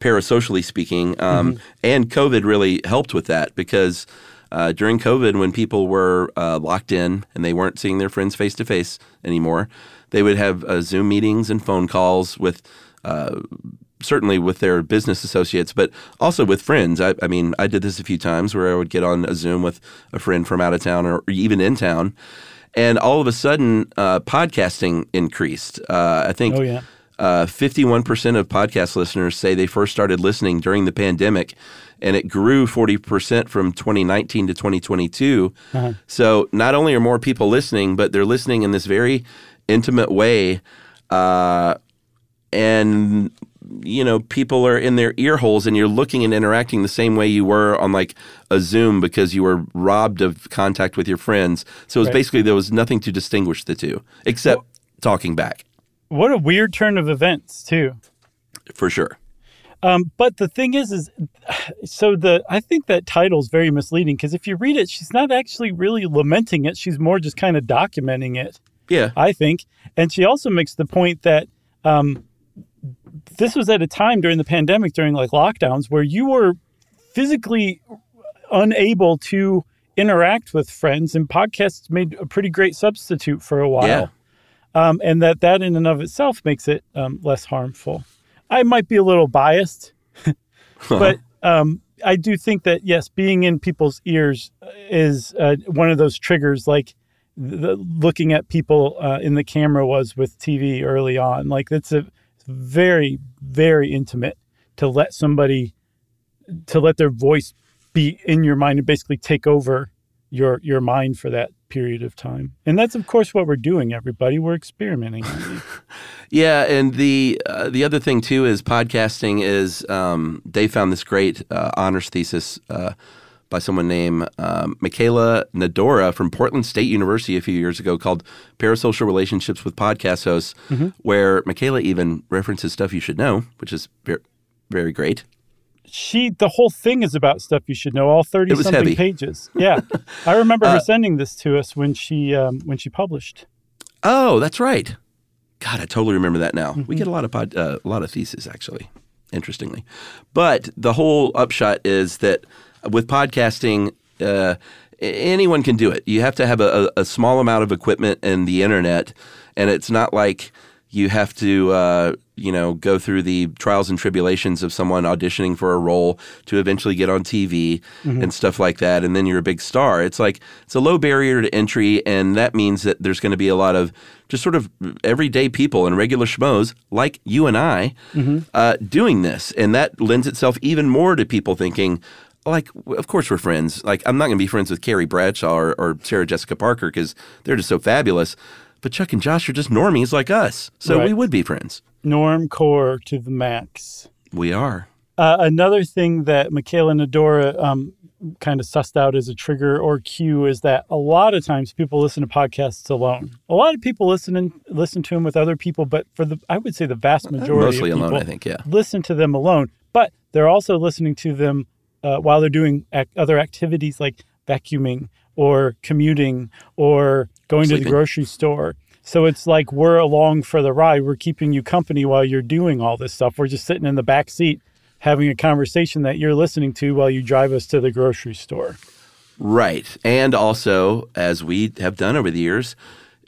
parasocially speaking. Um, And COVID really helped with that because uh, during COVID, when people were uh, locked in and they weren't seeing their friends face to face anymore, they would have uh, Zoom meetings and phone calls with. Uh, certainly with their business associates, but also with friends. I, I mean, I did this a few times where I would get on a Zoom with a friend from out of town or even in town, and all of a sudden, uh, podcasting increased. Uh, I think Oh, yeah. Uh, 51% of podcast listeners say they first started listening during the pandemic, and it grew 40% from 2019 to 2022. Uh-huh. So not only are more people listening, but they're listening in this very intimate way. Uh, and you know people are in their ear holes and you're looking and interacting the same way you were on like a zoom because you were robbed of contact with your friends so it was Right. basically there was nothing to distinguish the two except talking back What a weird turn of events, too. For sure. Um, but the thing is, is so the I think that title is very misleading because if you read it, she's not actually really lamenting it. She's more just kind of documenting it. Yeah. I think, and she also makes the point that um, this was at a time during the pandemic, during like lockdowns, where you were physically unable to interact with friends, and podcasts made a pretty great substitute for a while. Yeah. Um, and that that in and of itself makes it um, less harmful. I might be a little biased, but um, I do think that yes, being in people's ears is uh, one of those triggers, like the, looking at people uh, in the camera was with TV early on. Like that's a very very intimate to let somebody to let their voice be in your mind and basically take over your your mind for that period of time. And that's of course what we're doing everybody. We're experimenting. Yeah, and the uh, the other thing too is podcasting is um, they found this great uh, honors thesis uh, by someone named um, Michaela Nadora from Portland State University a few years ago called Parasocial Relationships with Podcast Hosts, Mm-hmm. where Michaela even references stuff you should know, which is very, very great. She the whole thing is about stuff you should know all 30 It was something heavy. pages yeah i remember her Uh, sending this to us when she um, when she published Oh, that's right. God, I totally remember that now. Mm-hmm. We get a lot of pod, uh, a lot of theses actually, interestingly. But the whole upshot is that with podcasting, uh, anyone can do it. You have to have a, a small amount of equipment and the internet, and it's not like you have to, uh, you know, go through the trials and tribulations of someone auditioning for a role to eventually get on TV Mhm. and stuff like that, and then you're a big star. It's like it's a low barrier to entry, and that means that there's going to be a lot of just sort of everyday people and regular schmoes like you and I Mhm. uh, doing this, and that lends itself even more to people thinking. Like, of course we're friends. Like, I'm not going to be friends with Carrie Bradshaw or, or Sarah Jessica Parker because they're just so fabulous. But Chuck and Josh are just normies like us, so we would be friends. norm core to the max We are. uh, another thing that michaela nadora um, kind of sussed out as a trigger or cue is that a lot of times people listen to podcasts alone a lot of people listen and listen to them with other people but for the i would say the vast majority Mostly of alone, I think, yeah. listen to them alone but they're also listening to them uh, while they're doing ac- other activities like vacuuming or commuting or going to the grocery store. So it's like we're along for the ride. We're keeping you company while you're doing all this stuff. We're just sitting in the back seat having a conversation that you're listening to while you drive us to the grocery store. Right. And also, as we have done over the years,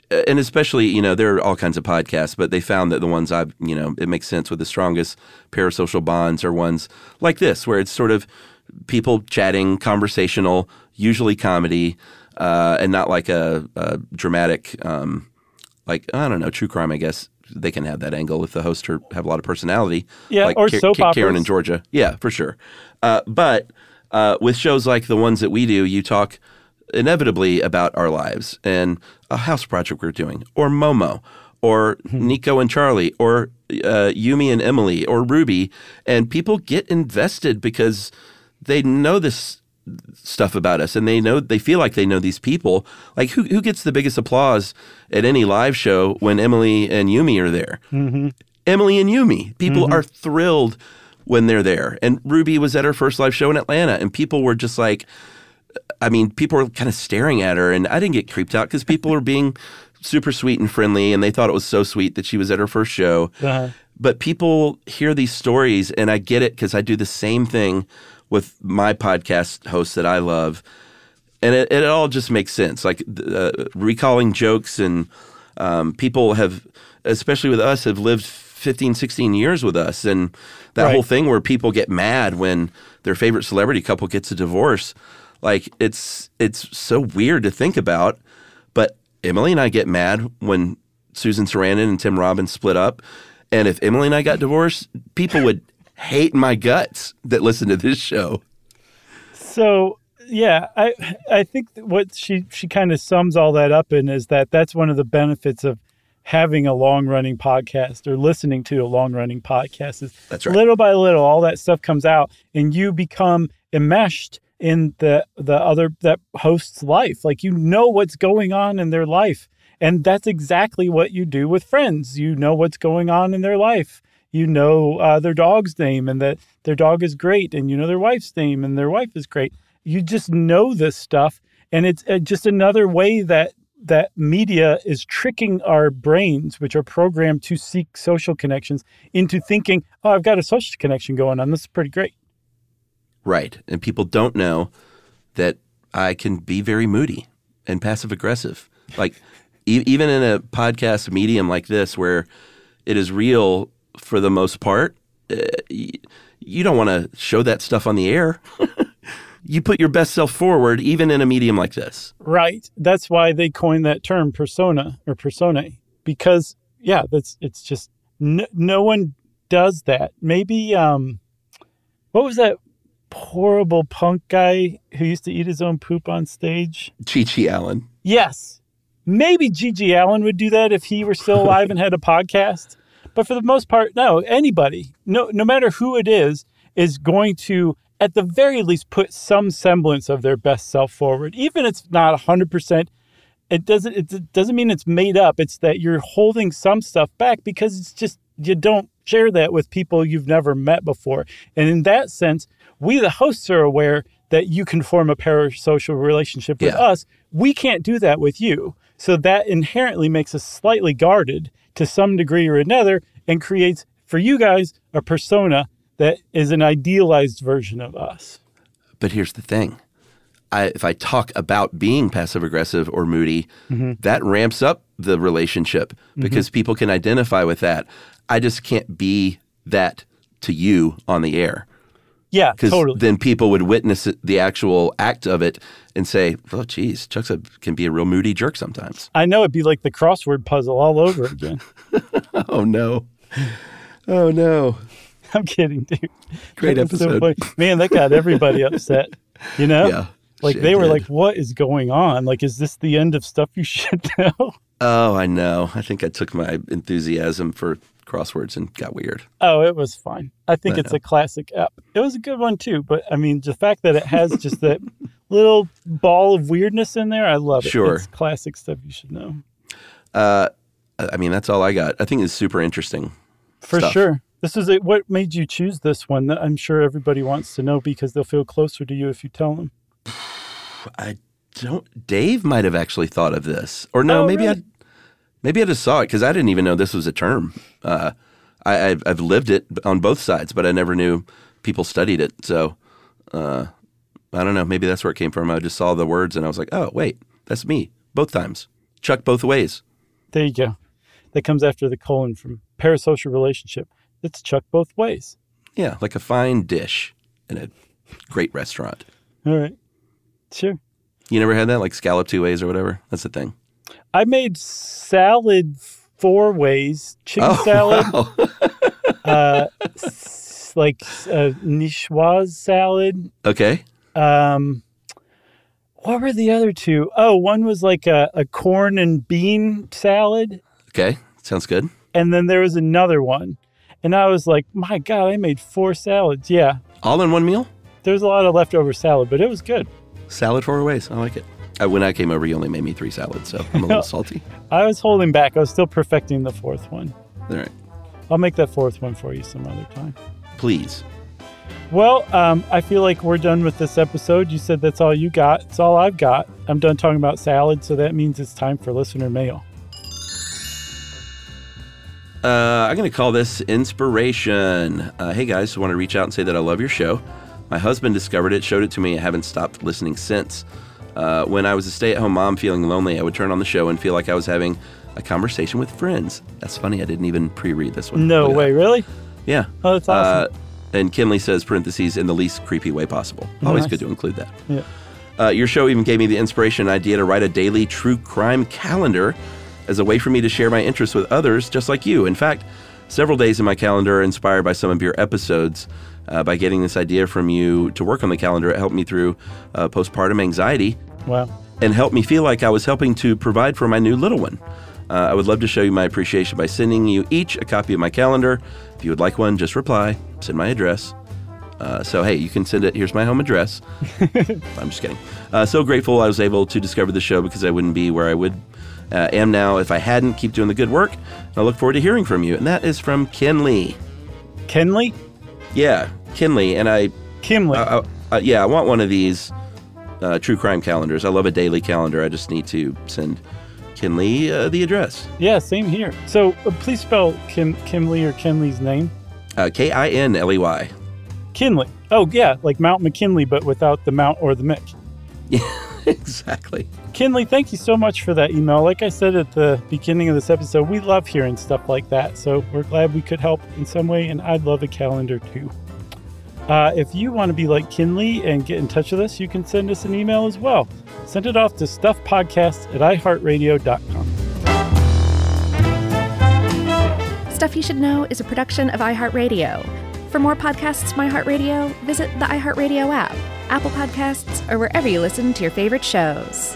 uh, and especially, you know, there are all kinds of podcasts, but they found that the ones I've, you know, it makes sense with the strongest parasocial bonds are ones like this, where it's sort of people chatting, conversational, usually comedy, uh, and not like a, a dramatic, um, like, I don't know, true crime, I guess. They can have that angle if the hosts are, have a lot of personality. Yeah, like or Ka- soap Ka- Karen operas. and Georgia. Yeah, for sure. Uh, but uh, with shows like the ones that we do, you talk inevitably about our lives and a house project we're doing, or Momo, or Nico and Charlie, or uh, Yumi and Emily, or Ruby, and people get invested because they know this stuff about us and they know they feel like they know these people like who, who gets the biggest applause at any live show when emily and yumi are there Mm-hmm. Emily and Yumi. People Mhm. are thrilled when they're there. And Ruby was at her first live show in Atlanta, and people were just like, I mean, people were kind of staring at her, and I didn't get creeped out because people were being super sweet and friendly, and they thought it was so sweet that she was at her first show. Uh-huh. But people hear these stories, and I get it because I do the same thing with my podcast hosts that I love and it, it all just makes sense. Like uh, recalling jokes, and um, people have, especially with us, have lived 15, 16 years with us. And that Right. whole thing where people get mad when their favorite celebrity couple gets a divorce, like it's it's so weird to think about. But Emily and I get mad when Susan Sarandon and Tim Robbins split up. And if Emily and I got divorced, people would hate my guts that listen to this show. So yeah, I I think what she she kind of sums all that up in is that that's one of the benefits of having a long running podcast or listening to a long running podcast is That's right. little by little all that stuff comes out and you become enmeshed in the the other that host's life like you know what's going on in their life And that's exactly what you do with friends. You know what's going on in their life. You know uh, their dog's name and that their dog is great, and you know their wife's name and their wife is great. You just know this stuff, and it's uh, just another way that that media is tricking our brains, which are programmed to seek social connections, into thinking, "Oh, I've got a social connection going on. This is pretty great." Right. And people don't know that I can be very moody and passive aggressive. Like, e- even in a podcast medium like this, where it is real for the most part, uh, you don't want to show that stuff on the air. you put your best self forward, even in a medium like this. Right. That's why they coined that term persona or personae because yeah, that's it's just no, no one does that. Maybe um what was that horrible punk guy who used to eat his own poop on stage? GG Allin. Yes. Maybe GG Allin would do that if he were still alive and had a podcast. But for the most part, no, anybody, no no matter who it is, is going to at the very least put some semblance of their best self forward. Even if it's not 100%, it doesn't it doesn't mean it's made up. It's that you're holding some stuff back because it's just you don't share that with people you've never met before. And in that sense, we the hosts are aware that you can form a parasocial relationship with Yeah. us. We can't do that with you. So that inherently makes us slightly guarded to some degree or another and creates for you guys a persona that is an idealized version of us. But here's the thing. I, if I talk about being passive aggressive or moody, mm-hmm. that ramps up the relationship mm-hmm. because people can identify with that. I just can't be that to you on the air Yeah, because totally. then people would witness it, the actual act of it and say, "Oh, geez, Chuck's a, can be a real moody jerk sometimes." I know it'd be like the crossword puzzle all over again. oh no, oh no! I'm kidding, dude. Great was so episode. Man, that got everybody upset. You know? Yeah, Like they were did. like, "What is going on? Like, is this the end of stuff you should know?" "Oh, I know." I think I took my enthusiasm for crosswords and got weird. Oh, it was fine. I think I it's a classic app. It was a good one too, but I mean, the fact that it has just that little ball of weirdness in there, I love it. Sure. It's classic stuff you should know. Uh, I mean, that's all I got. I think it's super interesting. For stuff. sure. This is it. What made you choose this one? That I'm sure everybody wants to know because they'll feel closer to you if you tell them. I don't. Dave might have actually thought of this, or no? Oh, maybe really? I, maybe I just saw it because I didn't even know this was a term. Uh, I, I've, I've lived it on both sides, but I never knew people studied it. So uh, I don't know. Maybe that's where it came from. I just saw the words and I was like, oh wait, that's me both times. Chuck both ways. There you go. That comes after the colon from parasocial relationship. It's Chuck both ways. Yeah, like a fine dish in a great restaurant. All right. Sure. You never had that, like scallop two ways or whatever. That's the thing. I made salad four ways chicken salad, wow. uh, s- like uh, niçoise salad. okay. Um, what were the other two? Oh, one was like a, a corn and bean salad. Okay. Sounds good. And then there was another one. And I was like, my God, I made four salads. Yeah. All in one meal. There's a lot of leftover salad, but it was good. Salad four ways. I like it. Uh, when I came over, you only made me three salads, so I'm a little salty. I was holding back. I was still perfecting the fourth one. All right. I'll make that fourth one for you some other time. Please. Well, um, I feel like we're done with this episode. You said that's all you got. It's all I've got. I'm done talking about salad, so that means it's time for listener mail. Uh, I'm going to call this inspiration. Uh, hey guys, I want to reach out and say that I love your show. My husband discovered it, showed it to me. I haven't stopped listening since. Uh, when I was a stay at home mom feeling lonely, I would turn on the show and feel like I was having a conversation with friends. That's funny. I didn't even pre read this one. No at way, really? Yeah. Oh, that's awesome. Uh, and Kinley says, parentheses, in the least creepy way possible. Always Nice. good to include that. Yeah. Uh, your show even gave me the inspiration and idea to write a daily true crime calendar as a way for me to share my interests with others just like you. In fact, several days in my calendar are inspired by some of your episodes. Uh, by getting this idea from you to work on the calendar, it helped me through uh, postpartum anxiety Wow. and helped me feel like I was helping to provide for my new little one. Uh, I would love to show you my appreciation by sending you each a copy of my calendar. If you would like one, just reply, send my address. Uh, so, hey, you can send it. Here's my home address. I'm just kidding. Uh, so grateful I was able to discover the show because I wouldn't be where I would Uh, am now if I hadn't. Keep doing the good work. I look forward to hearing from you. And that is from Ken Lee. Kenley? Yeah, Kinley. And I. Kimley. Uh, uh, yeah, I want one of these uh, true crime calendars. I love a daily calendar. I just need to send Kinley uh, the address. Yeah, same here. So uh, please spell Kim Kimley or Kenley's name. Uh, K I N L E Y. Kinley. Oh yeah, like Mount McKinley, but without the Mount or the Mick. Yeah, exactly. Kinley, thank you so much for that email. Like I said at the beginning of this episode, we love hearing stuff like that. So we're glad we could help in some way, and I'd love a calendar too. Uh, if you want to be like Kinley and get in touch with us, you can send us an email as well. Send it off to stuffpodcast at iheartradio.com. Stuff You Should Know is a production of iHeartRadio. For more podcasts from iHeartRadio, visit the iHeartRadio app, Apple Podcasts, or wherever you listen to your favorite shows.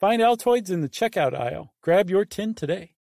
Find Altoids in the checkout aisle. Grab your tin today.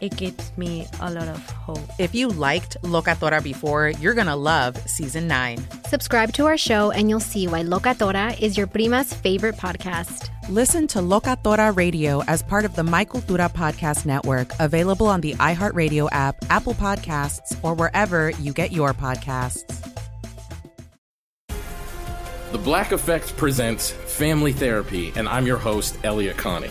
it gives me a lot of hope. If you liked Locatora before, you're going to love season nine. Subscribe to our show and you'll see why Locatora is your prima's favorite podcast. Listen to Locatora Radio as part of the My Cultura Podcast Network, available on the iHeartRadio app, Apple Podcasts, or wherever you get your podcasts. The Black Effect presents Family Therapy, and I'm your host, Elliott Connie.